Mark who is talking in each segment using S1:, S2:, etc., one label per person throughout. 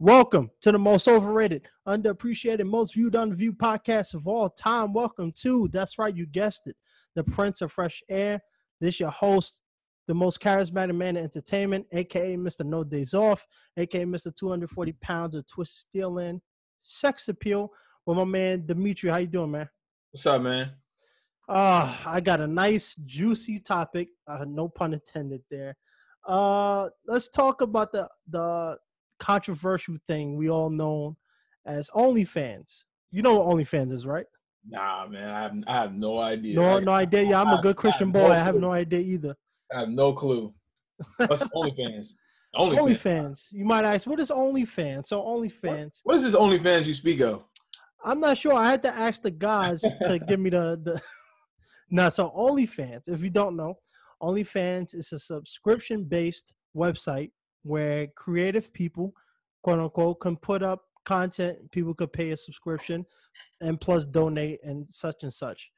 S1: Welcome to the most overrated, underappreciated, most viewed, unviewed podcast of all time. Welcome to, that's right, you guessed it, the Prince of Fresh Air. This your host, the most charismatic man in entertainment, aka Mr. No Days Off, aka Mr. 240 pounds of twisted steel in sex appeal with my man Dimitri. How you doing, man?
S2: What's up, man?
S1: Uh, I got a nice juicy topic. Uh, no pun intended there. Uh, let's talk about the the controversial thing we all know as OnlyFans. You know what OnlyFans is, right?
S2: Nah, man, I have, I have no idea.
S1: No,
S2: I,
S1: no idea. Yeah, I'm a good Christian boy. I have no idea either.
S2: I have no clue. What's OnlyFans?
S1: OnlyFans. OnlyFans. You might ask, what is OnlyFans? So OnlyFans.
S2: What, what is this OnlyFans you speak of?
S1: I'm not sure. I had to ask the guys to give me the the. no, so OnlyFans. If you don't know, OnlyFans is a subscription based website where creative people, quote unquote, can put up content. People could pay a subscription, and plus donate and such and such.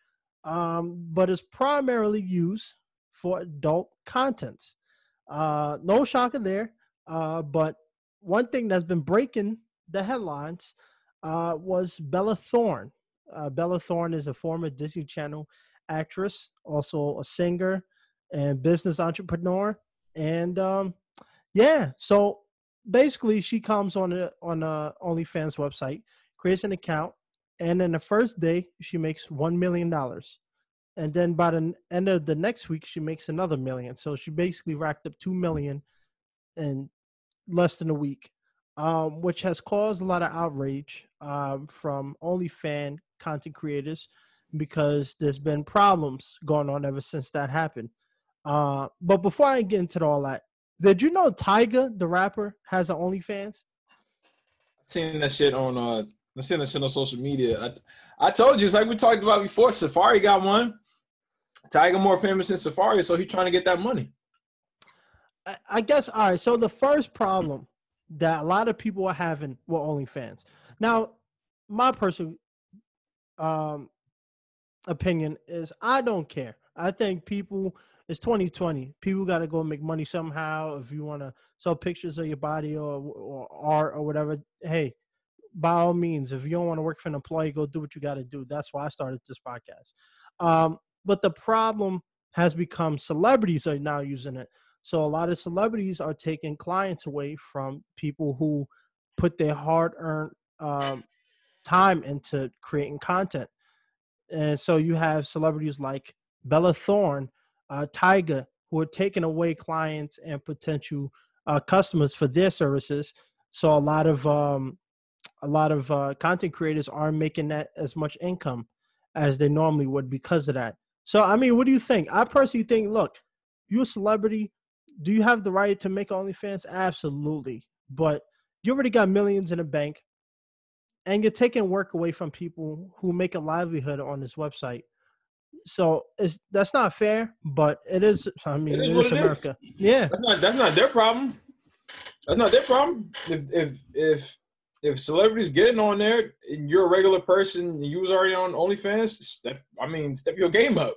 S1: Um, but it's primarily used for adult content. Uh, no shocker there. Uh, but one thing that's been breaking the headlines uh, was Bella Thorne. Uh, Bella Thorne is a former Disney Channel actress, also a singer and business entrepreneur. And um, yeah, so basically, she comes on a on a OnlyFans website, creates an account, and then the first day she makes one million dollars, and then by the end of the next week she makes another million. So she basically racked up two million in less than a week, um, which has caused a lot of outrage um, from OnlyFan content creators because there's been problems going on ever since that happened. Uh, but before I get into all that, did you know Tyga, the rapper, has an OnlyFans?
S2: Seen that shit on uh I seen that shit on social media. I I told you, it's like we talked about before. Safaree got one. Tyga more famous than Safaree, so he's trying to get that money.
S1: I, I guess all right. So the first problem that a lot of people are having with OnlyFans. Now, my personal um opinion is I don't care. I think people it's 2020. People got to go make money somehow. If you want to sell pictures of your body or, or art or whatever, hey, by all means, if you don't want to work for an employee, go do what you got to do. That's why I started this podcast. Um, but the problem has become celebrities are now using it. So a lot of celebrities are taking clients away from people who put their hard-earned um, time into creating content. And so you have celebrities like Bella Thorne uh, Tyga, who are taking away clients and potential uh, customers for their services. So a lot of um, a lot of uh, content creators aren't making that as much income as they normally would because of that. So I mean, what do you think? I personally think, look, you're a celebrity. Do you have the right to make OnlyFans? Absolutely, but you already got millions in the bank, and you're taking work away from people who make a livelihood on this website. So it's that's not fair, but it is. I mean, it is, it is America. Is. Yeah,
S2: that's not that's not their problem. That's not their problem. If if if if celebrities getting on there and you're a regular person and you was already on OnlyFans, step. I mean, step your game up.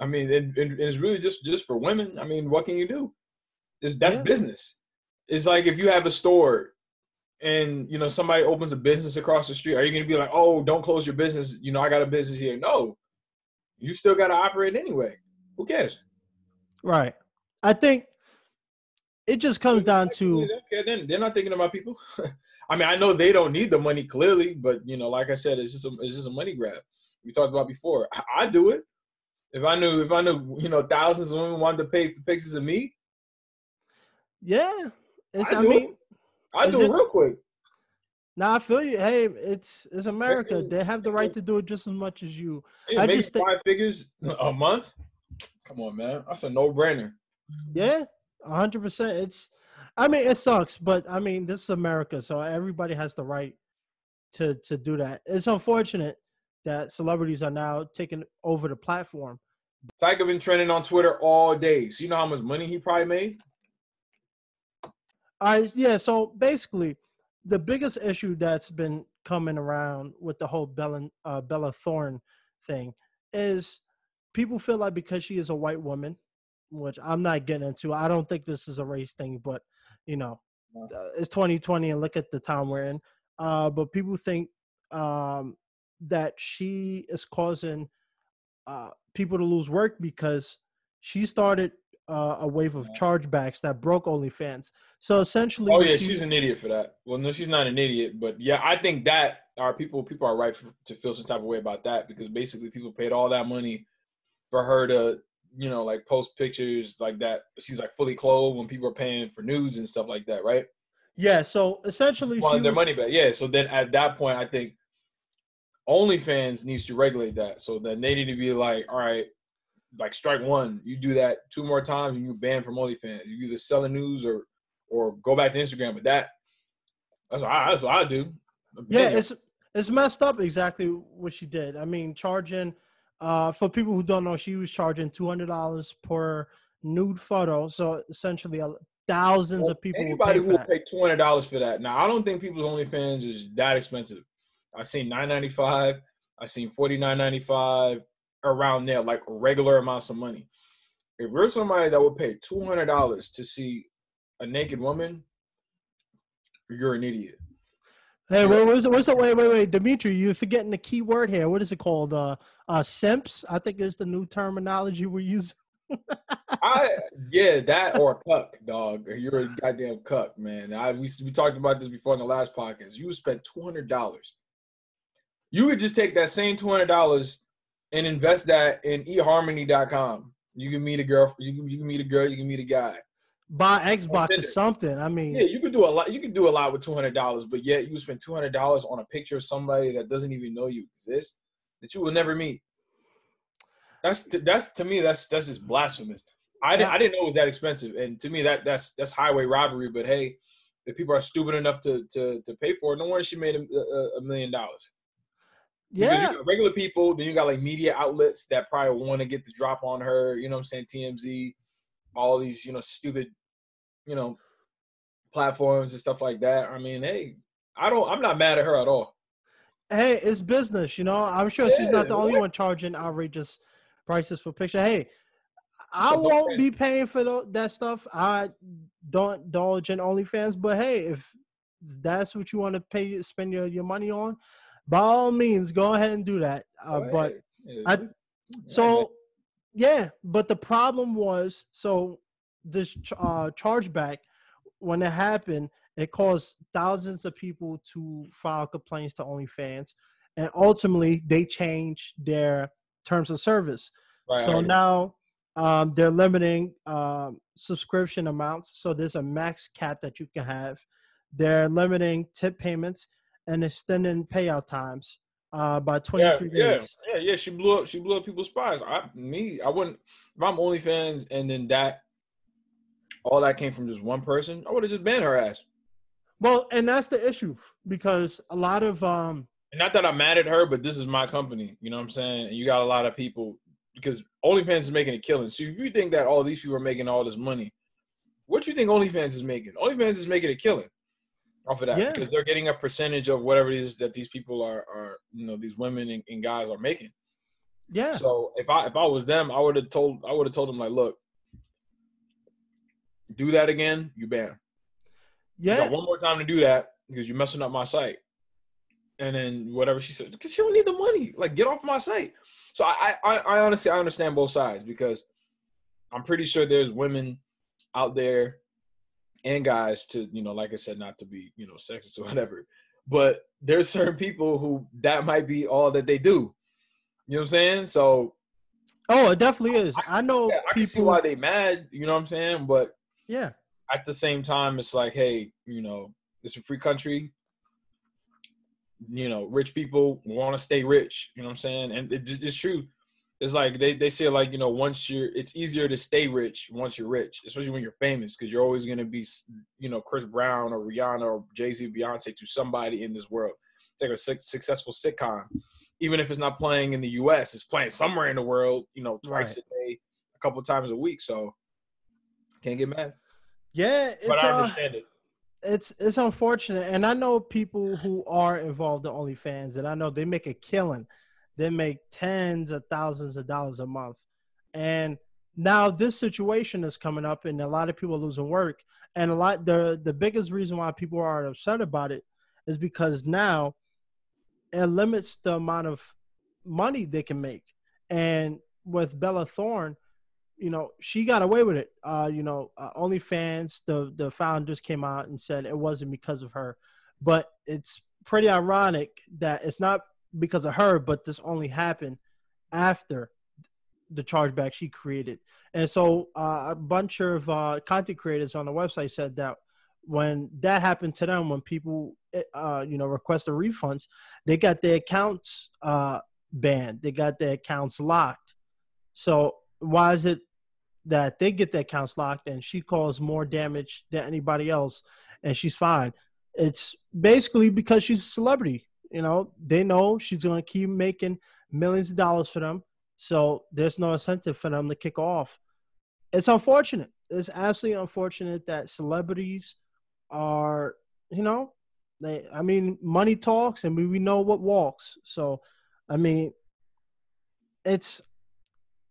S2: I mean, it, it, it's really just just for women. I mean, what can you do? It's, that's yeah. business. It's like if you have a store and you know somebody opens a business across the street, are you going to be like, "Oh, don't close your business"? You know, I got a business here. No, you still got to operate anyway. Who cares?
S1: Right. I think it just comes down to
S2: they're, they're not thinking about people. I mean, I know they don't need the money clearly, but you know, like I said, it's just a, it's just a money grab. We talked about before. I, I do it. If I knew, if I knew, you know, thousands of women wanted to pay for pictures of me.
S1: Yeah,
S2: it's, I, I mean, it. I do it real quick.
S1: Now I feel you. Hey, it's it's America. They have the right to do it just as much as you.
S2: Yeah, I just five figures a month. Come on, man. That's a no brainer.
S1: Yeah, hundred percent. It's. I mean, it sucks, but I mean, this is America, so everybody has the right to to do that. It's unfortunate that celebrities are now taking over the platform.
S2: Tyga been trending on Twitter all day. So you know how much money he probably made?
S1: All right, yeah. So basically, the biggest issue that's been coming around with the whole Bella uh, Bella Thorne thing is people feel like because she is a white woman, which I'm not getting into. I don't think this is a race thing, but you know, uh, it's 2020 and look at the time we're in. Uh, but people think um, that she is causing uh, people to lose work because she started uh, a wave of chargebacks that broke OnlyFans. So essentially,
S2: Oh yeah,
S1: she-
S2: she's an idiot for that. Well, no, she's not an idiot, but yeah, I think that are people people are right for, to feel some type of way about that because basically people paid all that money for her to you know like post pictures like that. She's like fully clothed when people are paying for nudes and stuff like that, right?
S1: yeah. So essentially,
S2: wanted their
S1: was-
S2: money back. Yeah. So then at that point, I think OnlyFans needs to regulate that. So then they need to be like, all right, like strike one. You do that two more times, and you ban from OnlyFans. You either sell the news or or go back to Instagram. But that that's what I, that's what I do.
S1: Yeah, it's it's messed up exactly what she did. I mean, charging uh for people who don't know, she was charging two hundred dollars per nude photo. So essentially, thousands of people will
S2: Anybody
S1: pay
S2: who
S1: for
S2: will pay two hundred dollars for that. Now I don't think people's OnlyFans is that expensive. I seen nine ninety five. I seen forty nine ninety five around there, like regular amounts of money. If you're somebody that would pay two hundred dollars to see a naked woman, you're an idiot.
S1: Hey, wait, what's the, what's the wait, wait, wait, Dimitri? You're forgetting the key word here. What is it called? Uh, uh, simps. I think is the new terminology we're using.
S2: I yeah, that or cuck, dog. You're a goddamn cuck, man. I we we talked about this before in the last podcast. You would spend two hundred dollars. You could just take that same two hundred dollars and invest that in eharmony.com. You can meet a girl. You can you can meet a girl. You can meet a guy.
S1: Buy Xbox or something. I mean,
S2: Yeah, you could do a lot. You could do a lot with two hundred dollars, but yet you spend two hundred dollars on a picture of somebody that doesn't even know you exist, that you will never meet. That's that's to me that's that's just blasphemous. I didn't I didn't know it was that expensive, and to me that that's that's highway robbery. But hey, if people are stupid enough to to to pay for it, no wonder she made a, a, a million dollars. Because
S1: yeah,
S2: you got regular people, then you got like media outlets that probably want to get the drop on her. You know what I'm saying? TMZ, all these you know stupid, you know, platforms and stuff like that. I mean, hey, I don't. I'm not mad at her at all.
S1: hey, it's business. You know, I'm sure she's not the only
S2: what?
S1: one charging outrageous prices for picture. Hey, I won't be paying for that stuff. I don't indulge in OnlyFans, but hey, if that's what you want to pay, spend your, your money on, by all means, go ahead and do that. Uh, but
S2: yeah,
S1: I- so, yeah, but the problem was so this uh, chargeback when it happened, it caused thousands of people to file complaints to OnlyFans, and ultimately they changed their terms of service.
S2: right,
S1: so now um, they're limiting um, subscription amounts. So there's a max cap that you can have. They're limiting tip payments and extending payout times uh, by 23
S2: yeah,
S1: days.
S2: yeah, yeah. She blew up. She blew up people's spies. I, me, I wouldn't. If I'm OnlyFans and then that, all that came from just one person, I would have just banned her ass.
S1: Well, and that's the issue because a lot of um
S2: And not that I'm mad at her, but this is my company. You know what I'm saying? And you got a lot of people because OnlyFans is making a killing. So if you think that all these people are making all this money, what do you think OnlyFans is making? OnlyFans is making a killing off of that
S1: Yeah.
S2: because they're getting a percentage of whatever it is that these people are, are you know, these women and, and guys are making.
S1: yeah
S2: So if I if I was them, I would have told I would have told them like, look, do that again, you ban. You
S1: yeah
S2: got one more time to do that because you're messing up my site. And then whatever she said, because she don't need the money. Like, get off my site. So I, I, I honestly, I understand both sides because I'm pretty sure there's women out there and guys to, you know, like I said, not to be, you know, sexist or whatever, but there's certain people who that might be all that they do. You know what I'm saying? So
S1: oh it definitely is. I know
S2: yeah, I can see
S1: people.
S2: why they mad. You know what I'm saying? But
S1: yeah
S2: at the same time, it's like, hey, you know, it's a free country. You know, rich people want to stay rich. You know what I'm saying? And it, it's true. It's like they, they say like you know once you're it's easier to stay rich once you're rich, especially when you're famous because you're always gonna be you know Chris Brown or Rihanna or Jay Z, Beyonce to somebody in this world. It's like a su- successful sitcom, even if it's not playing in the U.S., it's playing somewhere in the world. You know, twice a day, a couple times a week. So can't get mad.
S1: yeah it's
S2: But I
S1: uh,
S2: it.
S1: it's it's unfortunate, and I know people who are involved in OnlyFans, and I know they make a killing. They make tens of thousands of dollars a month, and now this situation is coming up, and a lot of people are losing work. And a lot the the biggest reason why people are upset about it is because now it limits the amount of money they can make. And with Bella Thorne, you know, she got away with it. Uh, you know, uh, OnlyFans, the the founders came out and said it wasn't because of her, but it's pretty ironic that it's not because of her, but this only happened after the chargeback she created. And so uh, a bunch of uh, content creators on the website said that when that happened to them, when people, uh, you know, requested refunds, they got their accounts uh, banned. They got their accounts locked. So why is it that they get their accounts locked and she caused more damage than anybody else and she's fine? It's basically because she's a celebrity. You know, they know she's going to keep making millions of dollars for them. So there's no incentive for them to kick off. It's unfortunate. It's absolutely unfortunate that celebrities are, you know, they. I mean, money talks, and we, we know what walks. So, I mean, it's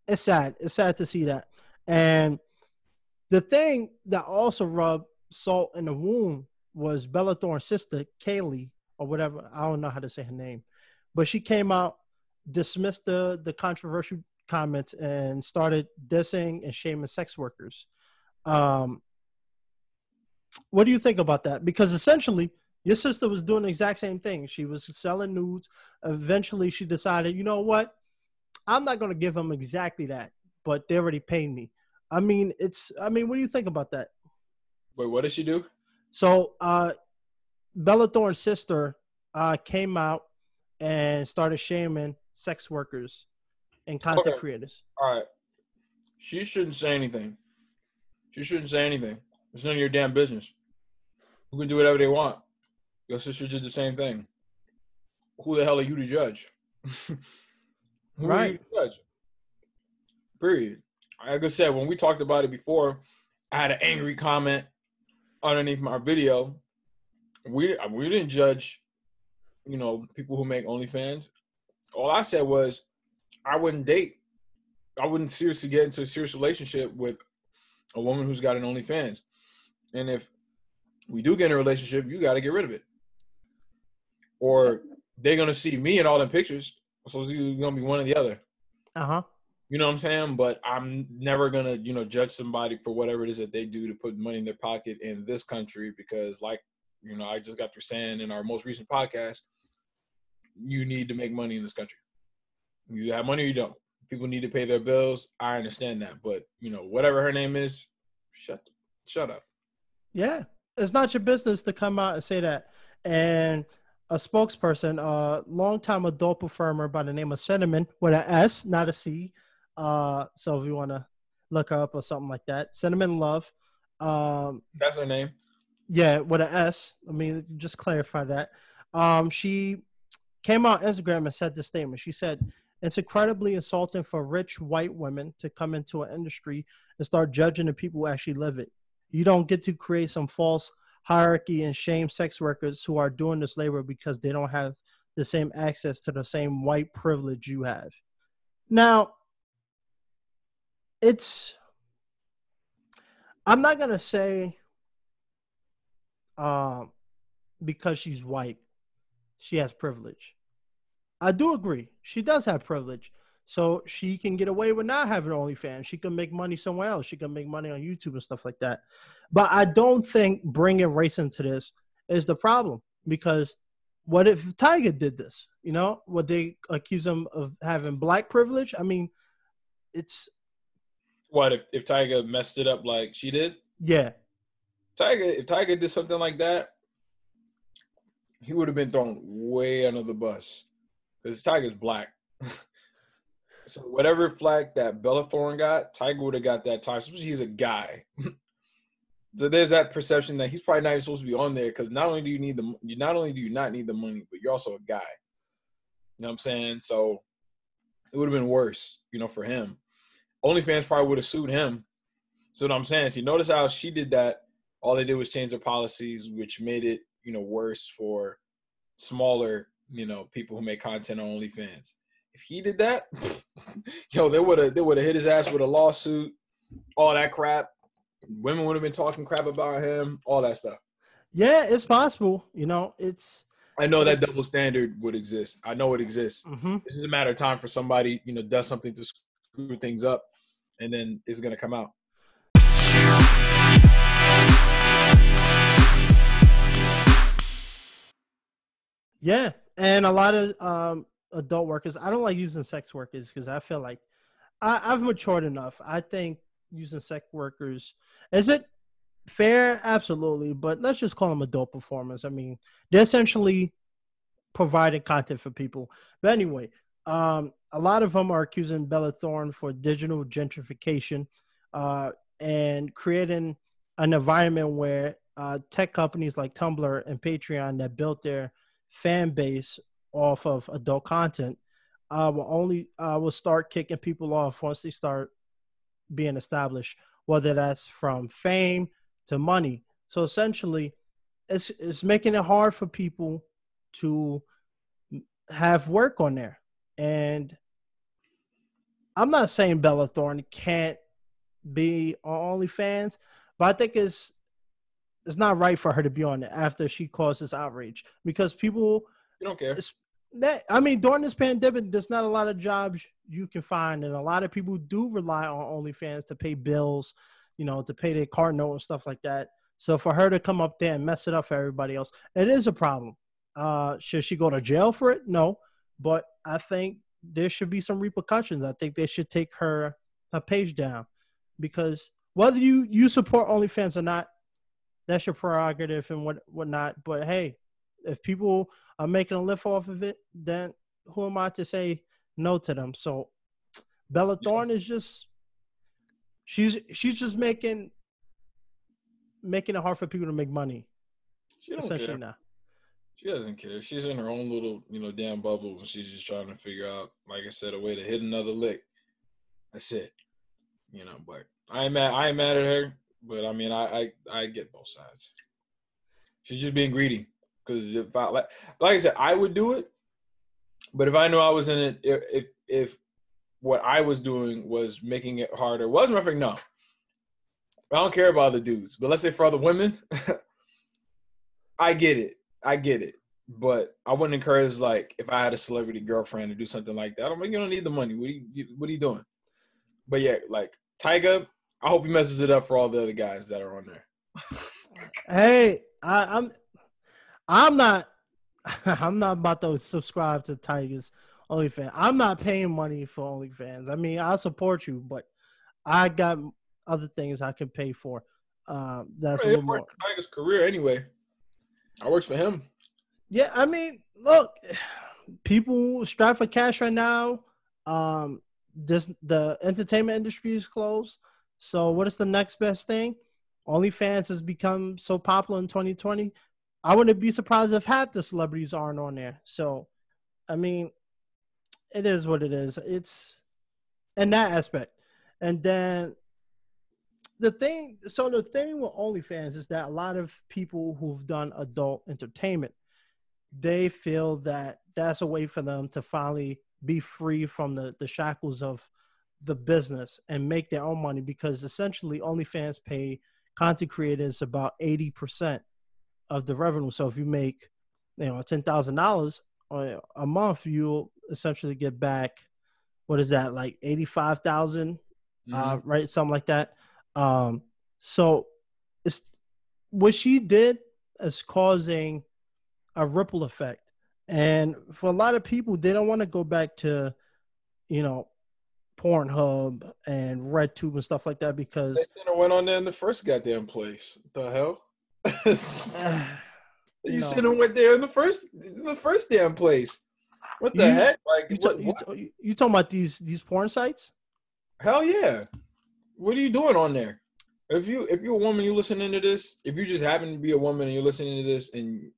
S1: it's sad. It's sad to see that. And the thing that also rubbed salt in the wound was Bella Thorne's sister, Kaili, or whatever. I don't know how to say her name, but she came out, dismissed the the controversial comments, and started dissing and shaming sex workers. Um, what do you think about that? Because essentially, your sister was doing the exact same thing. She was selling nudes. Eventually, she decided, you know what? I'm not going to give them exactly that, but they already paid me. I mean, it's. I mean, what do you think about that?
S2: Wait, what did she do?
S1: So, uh, Bella Thorne's sister uh, came out and started shaming sex workers and content okay. creators.
S2: All right. She shouldn't say anything. She shouldn't say anything. It's none of your damn business. Who can do whatever they want. Your sister did the same thing. Who the hell are you to judge? Who right. are you to judge? Period. Like I said, when we talked about it before, I had an angry comment underneath my video we we didn't judge, you know, people who make OnlyFans. All I said was, I wouldn't date. I wouldn't seriously get into a serious relationship with a woman who's got an OnlyFans. And if we do get in a relationship, you got to get rid of it, or they're gonna see me in all the pictures. So it's gonna be one or the other.
S1: Uh huh.
S2: You know what I'm saying? But I'm never gonna, you know, judge somebody for whatever it is that they do to put money in their pocket in this country because, like you know, I just got through saying in our most recent podcast, you need to make money in this country. You have money or you don't. People need to pay their bills. I understand that, but you know, whatever her name is, shut shut up.
S1: Yeah, it's not your business to come out and say that. And a spokesperson, a longtime adult performer by the name of Cinnamon with an S, not a C. Uh, so if you want to look her up or something like that, Cinnamon Love. Um,
S2: That's her name.
S1: Yeah, with an S. Let me just clarify that. Um, she came out Instagram and said this statement. She said, It's incredibly insulting for rich white women to come into an industry and start judging the people who actually live it. You don't get to create some false hierarchy and shame sex workers who are doing this labor because they don't have the same access to the same white privilege you have. Now, it's, I'm not going to say uh, because she's white, she has privilege. I do agree. She does have privilege. So she can get away with not having OnlyFans. She can make money somewhere else. She can make money on YouTube and stuff like that. But I don't think bringing race into this is the problem because what if Tyga did this? You know, would they accuse him of having black privilege? I mean, it's
S2: what if if Tyga messed it up like she did?
S1: Yeah,
S2: Tyga, if Tyga did something like that, he would have been thrown way under the bus because Tyga's black. so whatever flag that Bella Thorne got, Tyga would have got that time. Especially He's a guy. so there's that perception that he's probably not even supposed to be on there because not only do you need the you not only do you not need the money, but you're also a guy. You know what I'm saying? So it would have been worse, you know, for him. OnlyFans probably would have sued him. So what I'm saying is, you notice how she did that all they did was change their policies, which made it, you know, worse for smaller, you know, people who make content on OnlyFans. if he did that, yo, they would have they would have hit his ass with a lawsuit, all that crap. Women would have been talking crap about him, all that stuff.
S1: Yeah, it's possible. You know, it's.
S2: I know that double standard would exist. I know it exists.
S1: mhm.
S2: It's just a matter of time for somebody, you know, does something to screw things up, and then it's gonna come out.
S1: Yeah, and a lot of um, adult workers. I don't like using sex workers because I feel like I, I've matured enough. I think using sex workers is it fair? Absolutely, but let's just call them adult performers. I mean, they're essentially providing content for people. But anyway, um, a lot of them are accusing Bella Thorne for digital gentrification uh, and creating an environment where uh, tech companies like Tumblr and Patreon that built their fan base off of adult content uh, will only uh, will start kicking people off once they start being established, whether that's from fame to money. So essentially, it's it's making it hard for people to have work on there. And I'm not saying Bella Thorne can't be on OnlyFans, but I think it's it's not right for her to be on it after she caused this outrage because people
S2: You don't care.
S1: that I mean during this pandemic, there's not a lot of jobs you can find, and a lot of people do rely on OnlyFans to pay bills, you know, to pay their car note and stuff like that. So for her to come up there and mess it up for everybody else, it is a problem. Uh, should she go to jail for it? No, but I think there should be some repercussions. I think they should take her her page down because whether you you support OnlyFans or not, that's your prerogative and what whatnot. But hey, if people are making a lift off of it, then who am I to say no to them? So Bella. Thorne is just she's she's just making making it hard for people to make money.
S2: She don't care.
S1: now.
S2: She doesn't care. She's in her own little, you know, damn bubble, and she's just trying to figure out, like I said, a way to hit another lick. That's it. You know, but I ain't mad. I ain't mad at her, but I mean, I I, I get both sides. She's just being greedy because if I like, like I said, I would do it, but if I knew I was in it, if if, what I was doing was making it harder, well, as a matter of fact, no. I don't care about the dudes, but let's say for other women, I get it. I get it. But I wouldn't encourage like if I had a celebrity girlfriend to do something like that. I'm like, you don't need the money. What are you, you what are you doing? But yeah, like Tyga, I hope he messes it up for all the other guys that are on there.
S1: Hey, I, I'm I'm not I'm not about to subscribe to Tyga's OnlyFans. I'm not paying money for OnlyFans. I mean, I support you, but I got other things I can pay for. Um, that's a
S2: It
S1: little more.
S2: Tyga's career anyway. That works for him.
S1: Yeah, I mean, look, people strive for cash right now. Um, this the entertainment industry is closed. So what is the next best thing? OnlyFans has become so popular in 2020. I wouldn't be surprised if half the celebrities aren't on there. So, I mean, it is what it is. It's in that aspect. And then the thing, so the thing with OnlyFans is that a lot of people who've done adult entertainment, they feel that that's a way for them to finally be free from the, the shackles of the business and make their own money because essentially OnlyFans pay content creators about 80% of the revenue. So if you make, you know, $10,000 a month, you'll essentially get back, what is that, like 85,000 uh, right? Something like that. Um, so it's what she did is causing a ripple effect, and for a lot of people, they don't want to go back to, you know, Pornhub and RedTube and stuff like that because
S2: They went on there in the first goddamn place. The hell? you
S1: No.
S2: should have went there in the first in the first damn place. What the
S1: You-
S2: heck? Like
S1: you,
S2: what, what?
S1: you, you talking about these these porn sites?
S2: Hell yeah. What are you doing on there? If you if you're a woman, you listening to this. If you just happen to be a woman and you're listening to this, and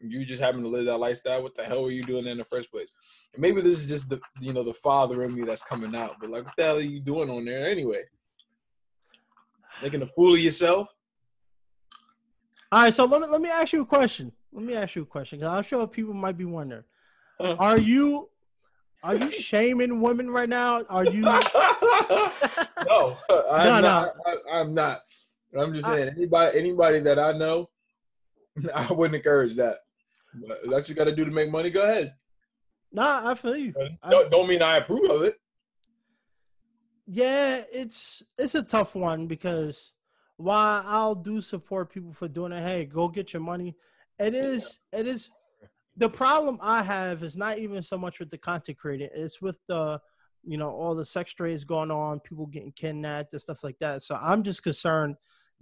S2: you just happen to live that lifestyle, what the hell were you doing in the first place? And maybe this is just the you know the father in me that's coming out. But like, what the hell are you doing on there anyway? Making a fool of yourself.
S1: All right, so let me let me ask you a question. Let me ask you a question because I'm sure people might be wondering:
S2: Huh.
S1: Are you Are you shaming women right now? Are you?
S2: no, I'm
S1: No,
S2: not.
S1: no.
S2: I, I'm not. I'm just saying anybody anybody that I know, I wouldn't encourage that. That's what you got to do to make money. Go ahead.
S1: Nah, I feel you. I-
S2: Don't, don't mean I approve of it.
S1: Yeah, it's it's a tough one because while I'll do support people for doing it, hey, go get your money. It is it is the problem I have is not even so much with the content creating, it's with the you know, all the sex trades going on, people getting kidnapped and stuff like that. So I'm just concerned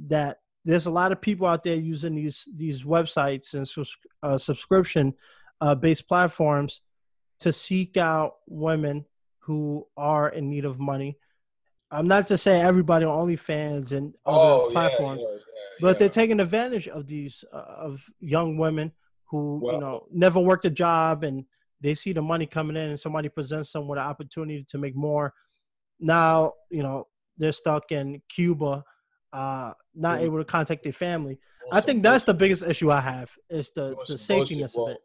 S1: that there's a lot of people out there using these these websites and subs- uh, subscription uh, based platforms to seek out women who are in need of money. I'm not to say everybody on OnlyFans and other platforms,
S2: Oh, yeah, yeah,
S1: but
S2: yeah.
S1: they're taking advantage of these uh, of young women who
S2: Well-
S1: you know never worked a job and they see the money coming in and somebody presents them with an opportunity to make more. Now you know they're stuck in Cuba, uh, not able to contact their family. I think that's the biggest issue I have is the the safetyness of it.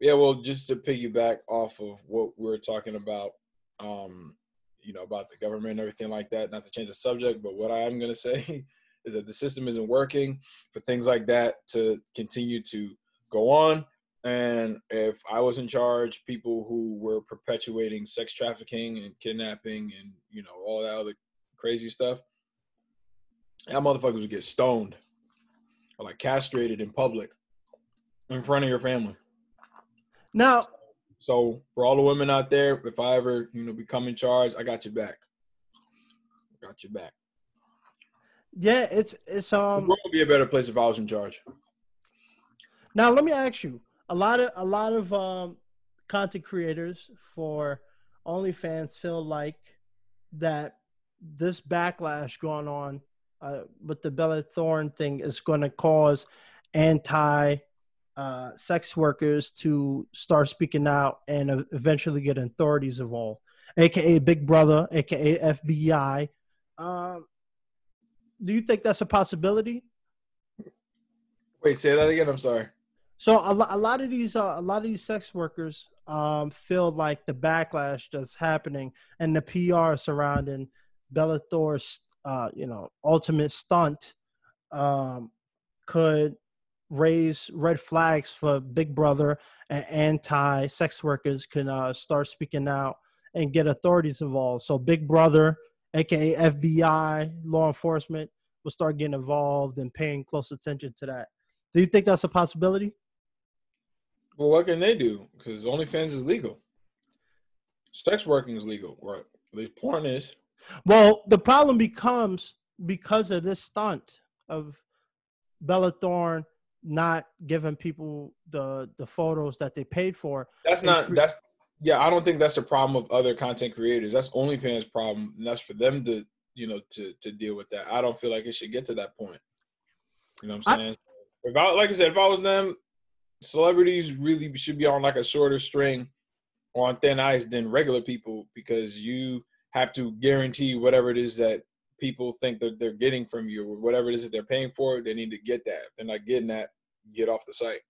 S2: Yeah, well, just to piggyback off of what we were talking about, um, you know, about the government and everything like that. Not to change the subject, but what I am going to say is that the system isn't working for things like that to continue to go on. And if I was in charge, people who were perpetuating sex trafficking and kidnapping and you know all that other crazy stuff, that motherfuckers would get stoned or like castrated in public in front of your family.
S1: Now,
S2: So for all the women out there, if I ever, you know, become in charge, I got your back. Got your back.
S1: yeah, it's it's
S2: The
S1: um
S2: world would be a better place if I was in charge.
S1: Now let me ask you: a lot of a lot of um, content creators for OnlyFans feel like that this backlash going on uh, with the Bella Thorne thing is going to cause anti uh, sex workers to start speaking out and eventually get authorities involved, aka Big Brother, aka FBI. Um, do you think that's a possibility?
S2: Wait, say that again. I'm sorry.
S1: So a, a lot of these uh, a lot of these sex workers um, feel like the backlash that's happening and the PR surrounding Bella Thorne's uh, you know ultimate stunt um, could raise red flags for Big Brother and anti sex workers can uh, start speaking out and get authorities involved. So Big Brother, aka FBI, law enforcement, will start getting involved and paying close attention to that. Do you think that's a possibility?
S2: Well, what can they do? Because OnlyFans is legal. Sex working is legal, right? At least porn is.
S1: Well, the problem becomes because of this stunt of Bella Thorne not giving people the the photos that they paid for.
S2: That's not. That's yeah. I don't think that's a problem of other content creators. That's OnlyFans' problem, and that's for them to you know to to deal with that. I don't feel like it should get to that point. You know what I'm
S1: I-
S2: saying? if I like I said, if I was them, celebrities really should be on like a shorter string on thin ice than regular people because you have to guarantee whatever it is that people think that they're getting from you or whatever it is that they're paying for, they need to get that. If they're not getting that, get off the site.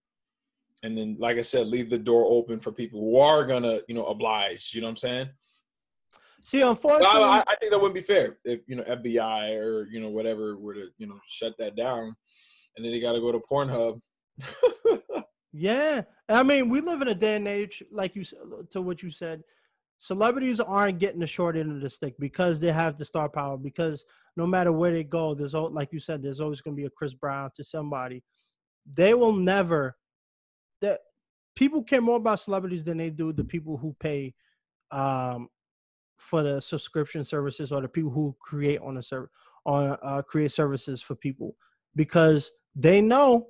S2: And then, like I said, leave the door open for people who are gonna, you know, oblige. You know what I'm saying?
S1: See, unfortunately,
S2: I, I think that wouldn't be fair if you know FBI or you know whatever were to you know shut that down, and then they got to go to Pornhub.
S1: yeah. I mean, we live in a day and age, like you to what you said. Celebrities aren't getting the short end of the stick because they have the star power. Because no matter where they go, there's like you said, there's always going to be a Chris Brown to somebody. They will never. That people care more about celebrities than they do the people who pay um, for the subscription services or the people who create on the server on uh, create services for people because they know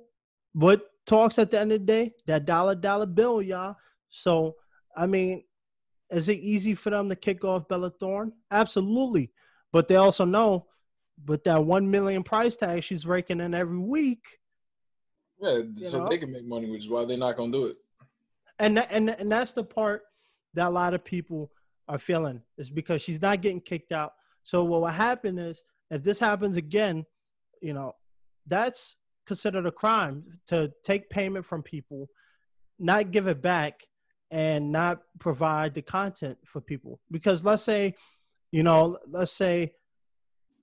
S1: what talks at the end of the day that dollar dollar bill y'all so i mean is it easy for them to kick off bella thorne absolutely but they also know with that one million price tag she's raking in every week
S2: Yeah, so
S1: know?
S2: they can make money, which is why they're not gonna do it.
S1: and and and that's the part that a lot of people are feeling is because she's not getting kicked out. So what will happen is if this happens again, you know, that's considered a crime to take payment from people, not give it back, and not provide the content for people. Because let's say, you know, let's say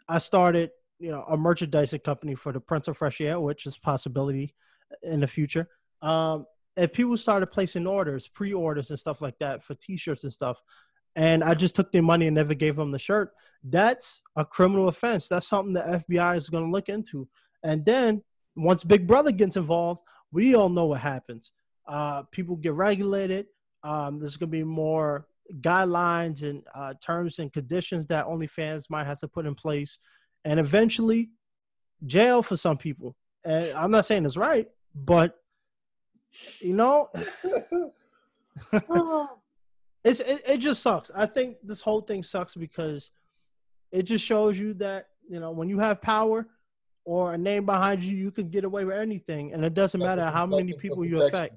S1: I started, you know, a merchandising company for the Prince of Fresh Air, which is possibility in the future. Um, if people started placing orders, pre-orders and stuff like that for T-shirts and stuff, and I just took their money and never gave them the shirt, that's a criminal offense. That's something the FBI is going to look into. And then once Big Brother gets involved, we all know what happens. Uh, people get regulated. Um, there's going to be more guidelines and uh, terms and conditions that OnlyFans might have to put in place, and eventually jail for some people. And I'm not saying it's right, but you know, it's it, it just sucks. I think this whole thing sucks because it just shows you that you know when you have power or a name behind you, you can get away with anything, and it doesn't matter how many people you affect.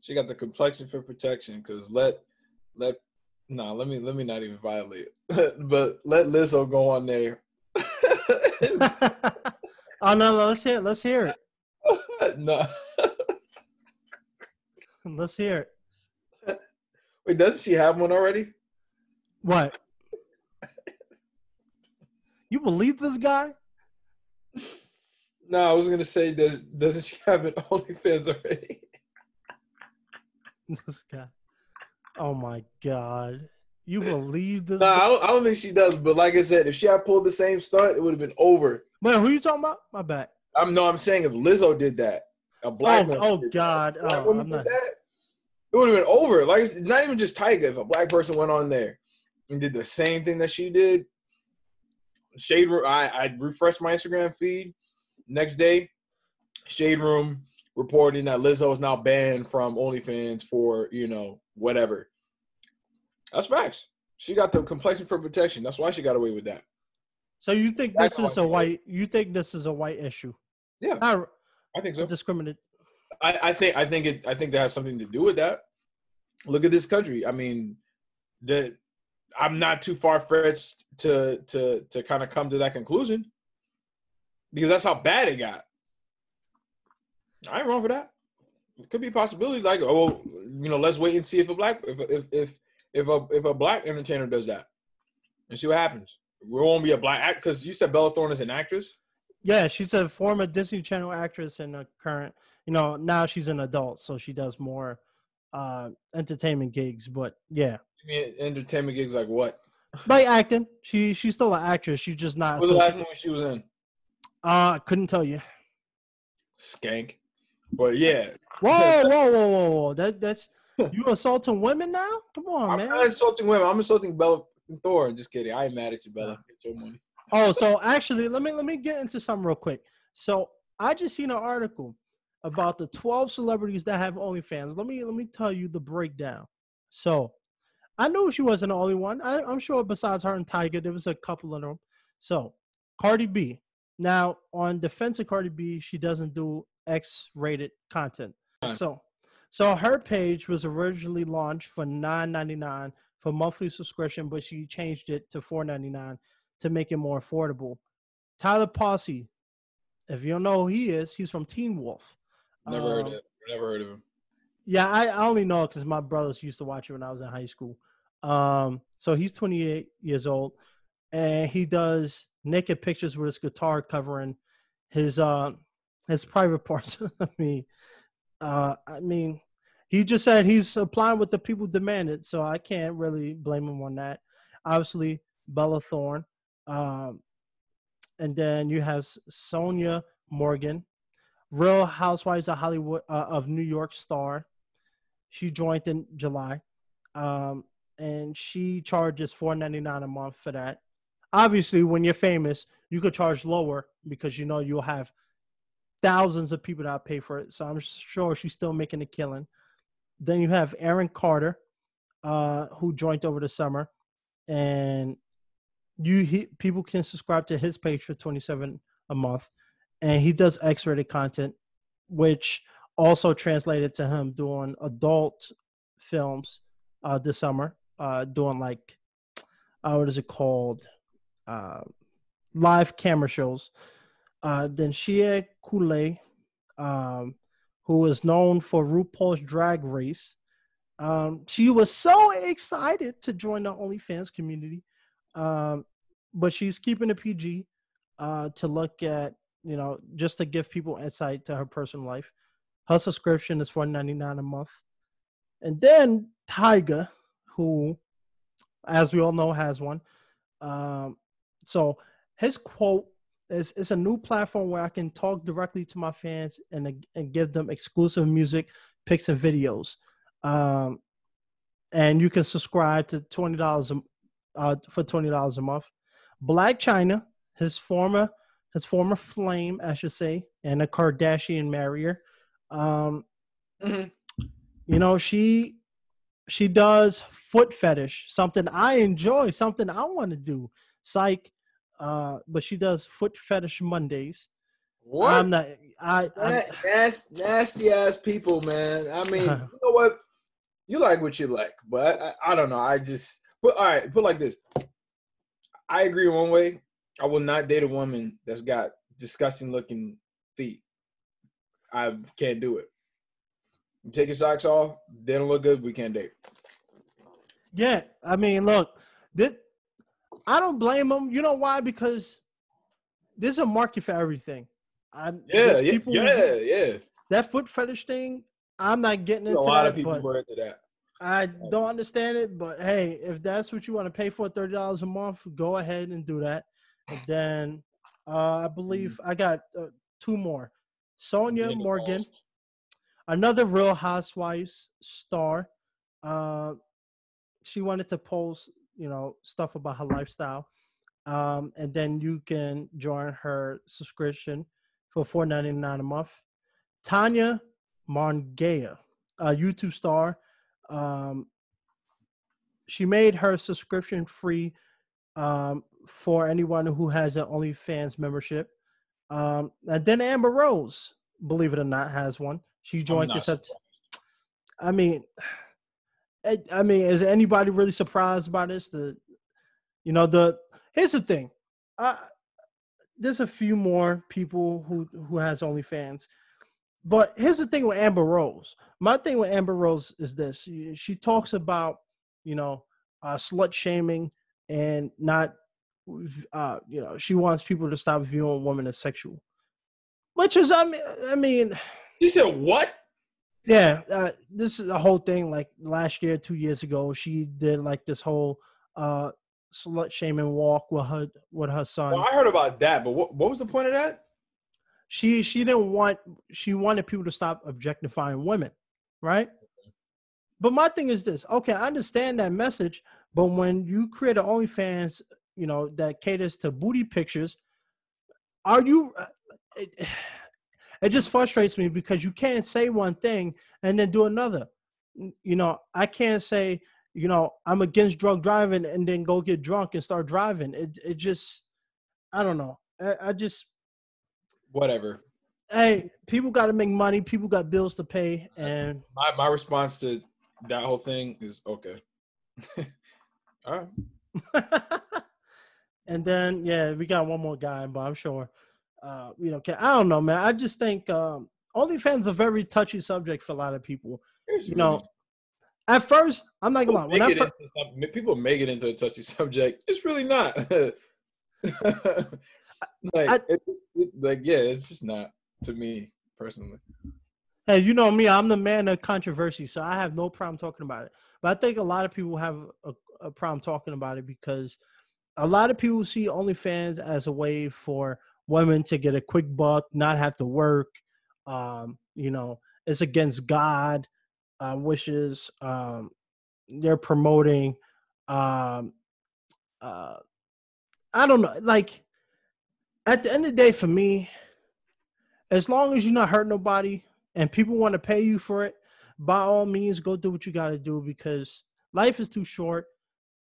S2: She got the complexion for protection because let let no, nah, let me let me not even violate, but let Lizzo go on there.
S1: oh no, no, let's hear it. Let's hear
S2: it. no.
S1: Let's hear
S2: it. Wait, doesn't she have one already?
S1: What? you believe this guy?
S2: No, I was gonna say, does doesn't she have an OnlyFans already?
S1: This guy. Oh my god. You believe this?
S2: Nah, I don't. I don't think she does. But like I said, if she had pulled the same stunt, it would have been over.
S1: Man, who you talking about? My bad.
S2: I'm no. I'm saying if Lizzo did that, a black
S1: oh, oh God,
S2: that,
S1: oh, uh,
S2: did not... that, it would have been over. Like it's not even just Tyga. If a black person went on there and did the same thing that she did, Shade Room. I I refreshed my Instagram feed. Next day, Shade Room reporting that Lizzo is now banned from OnlyFans for you know whatever. That's facts. She got the complexion for protection. That's why she got away with that.
S1: So you think That's this is a white? You think this is a white issue?
S2: Yeah,
S1: I,
S2: I think so.
S1: Discriminate.
S2: I, I think I think it I think that has something to do with that. Look at this country. I mean, the I'm not too far fetched to to to kind of come to that conclusion because that's how bad it got. I ain't wrong for that. It could be a possibility. Like, oh, you know, let's wait and see if a black if if if if a if a black entertainer does that and see what happens. We won't be a black act because you said Bella Thorne is an actress.
S1: Yeah, she's a former Disney Channel actress and a current. You know, now she's an adult, so she does more uh entertainment gigs. But yeah,
S2: mean entertainment gigs like what?
S1: By acting, she she's still an actress. She's just not.
S2: What was the last movie she was in?
S1: Uh, couldn't tell you.
S2: Skank. But yeah.
S1: Whoa, whoa, whoa, whoa, whoa! That that's you assaulting women now? Come on,
S2: I'm
S1: man.
S2: I'm not insulting women. I'm insulting Bella Thorne. Just kidding. I ain't mad at you, Bella. Get your money.
S1: Oh, so actually, let me let me get into something real quick. So I just seen an article about the 12 celebrities that have OnlyFans. Let me let me tell you the breakdown. So I knew she wasn't the only one. I, am sure besides her and Tyga, there was a couple of them. So Cardi B. Now on defense of Cardi B, she doesn't do X-rated content. So so her page was originally launched for $9.99 for monthly subscription, but she changed it to $4.99 to make it more affordable. Tyler Posey, if you don't know who he is, he's from Teen Wolf.
S2: Never um, heard of it. Never heard of him.
S1: Yeah, I, I only know because my brothers used to watch it when I was in high school. Um, so he's 28 years old, and he does naked pictures with his guitar covering his uh his private parts. I mean, uh, I mean, he just said he's applying what the people demanded, so I can't really blame him on that. Obviously, Bella Thorne, um, and then you have Sonja Morgan, Real Housewives of Hollywood uh, of New York star. She joined in July, um, and she charges four ninety nine a month for that. Obviously, when you're famous, you could charge lower because you know you'll have thousands of people that pay for it. So I'm sure she's still making a killing. Then you have Aaron Carter, uh, who joined over the summer, and you he, people can subscribe to his page for 27 a month, and he does X-rated content, which also translated to him doing adult films uh, this summer, uh, doing like uh, what is it called, uh, live camera shows uh, then Shea Coulee, um, who is known for RuPaul's Drag Race. Um, she was so excited to join the OnlyFans community, um, but she's keeping it PG uh, to look at, you know, just to give people insight to her personal life. Her subscription is four ninety nine a month, and then Tyga, who, as we all know, has one. Um, so his quote is it's a new platform where I can talk directly to my fans and and give them exclusive music, pics, and videos. Um, and you can subscribe to twenty dollars uh, for twenty dollars a month. Blac Chyna, his former his former flame, I should say, and a Kardashian marrier. Um,
S2: Mm-hmm.
S1: you know, she she does foot fetish, something I enjoy, something I want to do. Psych, uh, but she does foot fetish Mondays.
S2: What?
S1: I'm not. I.
S2: That, that's nasty ass people, man. I mean, you know what? You like what you like, but I, I, I don't know. I just but all right. Put like this. I agree one way. I will not date a woman that's got disgusting looking feet. I can't do it. You take your socks off. They don't look good. We can't date.
S1: Yeah, I mean, look, this, I don't blame them. You know why? Because there's a market for everything. I'm,
S2: Yeah, yeah,
S1: people
S2: yeah, yeah.
S1: That foot fetish thing, I'm not getting into.
S2: A lot
S1: that,
S2: of people were into that.
S1: I don't understand it. But hey, if that's what you want to pay for, thirty dollars a month, go ahead and do that. And then uh, I believe I got uh, two more.
S2: Sonja
S1: Morgan, another Real Housewives star. Uh, she wanted to post, you know, stuff about her lifestyle, um, and then you can join her subscription for four ninety nine a month. Tana Mongeau, a YouTube star, um, she made her subscription free um, for anyone who has an OnlyFans membership. Um, and then Amber Rose, believe it or not, has one. She joined us up. I mean, I, I mean, is anybody really surprised by this? The, you know, the here's the thing. Uh, there's a few more people who who has OnlyFans, but here's the thing with Amber Rose. My thing with Amber Rose is this: she, she talks about, you know, uh, slut shaming and not, uh, you know, she wants people to stop viewing women as sexual, which is, I mean, I mean.
S2: She said what?
S1: Yeah, uh, this is a whole thing. Like last year, two years ago, she did like this whole uh slut shaming walk with her with her son.
S2: Well, I heard about that, but what, what was the point of that?
S1: She she didn't want she wanted people to stop objectifying women, right? But my thing is this: okay, I understand that message, but when you create an OnlyFans, you know that caters to booty pictures, are you? uh, It, it just frustrates me because you can't say one thing and then do another. You know, I can't say, you know, I'm against drug driving and then go get drunk and start driving. It it just, I don't know. I, I just,
S2: Whatever.
S1: hey, people got to make money. People got bills to pay, and
S2: My my response to that whole thing is okay. All right.
S1: and then yeah, we got one more guy, but I'm sure, uh, you know, I don't know, man. I just think um, OnlyFans is a very touchy subject for a lot of people. You know, at first, I'm not gonna lie.
S2: people
S1: When I fir-
S2: some- people make it into a touchy subject. It's really not. like,
S1: I-
S2: it's, it, like, yeah, it's just not to me personally.
S1: Hey, you know me, I'm the man of controversy, so I have no problem talking about it. But I think a lot of people have a, a problem talking about it because a lot of people see OnlyFans as a way for women to get a quick buck, not have to work. Um, you know, it's against God uh, wishes. Um, they're promoting. Um, uh, I don't know. Like at the end of the day, for me, as long as you're not hurting nobody and people want to pay you for it, by all means, go do what you got to do because life is too short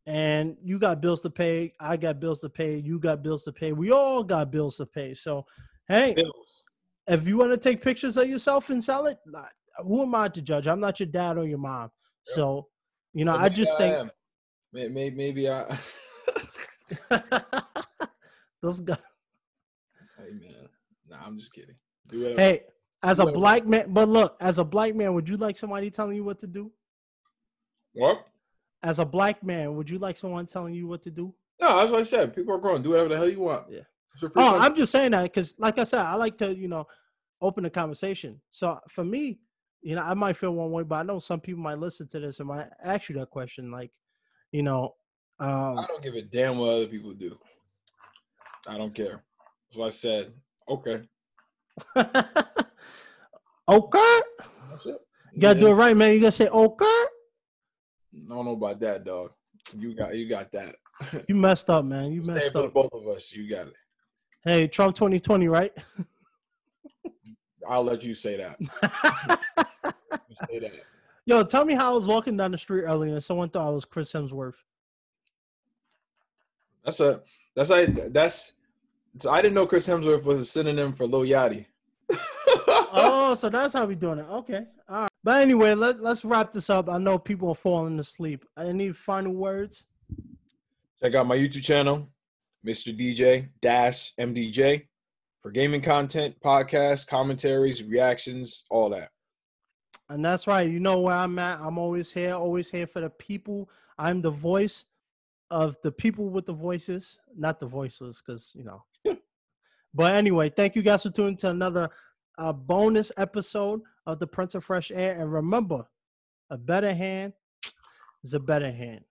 S1: and you got bills to pay. I got bills to pay. You got bills to pay. We all got bills to pay. So, hey,
S2: Bills.
S1: if you want to take pictures of yourself and sell it, who am I to judge? I'm not your dad or your mom. So, you know, I
S2: maybe
S1: just think
S2: am. May- may- Maybe I.
S1: those guys.
S2: hey man, nah, I'm just kidding. Do.
S1: Hey, as a black man, but look, as a black man, would you like somebody telling you what to do?
S2: What?
S1: As a black man, would you like someone telling you what to do?
S2: No, that's what I said. People are growing. Do whatever the hell you want.
S1: Yeah.
S2: It's your free
S1: Oh. I'm just saying that because, like I said, I like to, you know, open the conversation. So for me, you know, I might feel one way, but I know some people might listen to this and might ask you that question. Like, you know, um,
S2: I don't give a damn what other people do. I don't care. So I said, okay.
S1: okay,
S2: That's it.
S1: you gotta do it right, man. You gotta say okay.
S2: I don't know about that, dog. You got you got that.
S1: You messed up, man. You messed
S2: for
S1: up.
S2: both of us. You got it.
S1: Hey, Trump 2020, right?
S2: I'll let you say that. Say that.
S1: Yo, tell me how I was walking down the street earlier and someone thought I was Chris Hemsworth.
S2: That's a that's I that's so I didn't know Chris Hemsworth was a synonym for Lil Yachty.
S1: oh, so that's how we doing it. Okay. All right. But anyway, let, let's wrap this up. I know people are falling asleep. Any final words?
S2: Check out my YouTube channel, Mr. DJ Dash MDJ, for gaming content, podcasts, commentaries, reactions, all that.
S1: And that's right. You know where I'm at. I'm always here, always here for the people. I'm the voice of the people with the voices, not the voiceless, because, you know. but anyway, thank you guys for tuning to another uh, bonus episode of the Prince of Fresh Air. And remember, a better hand is a better hand.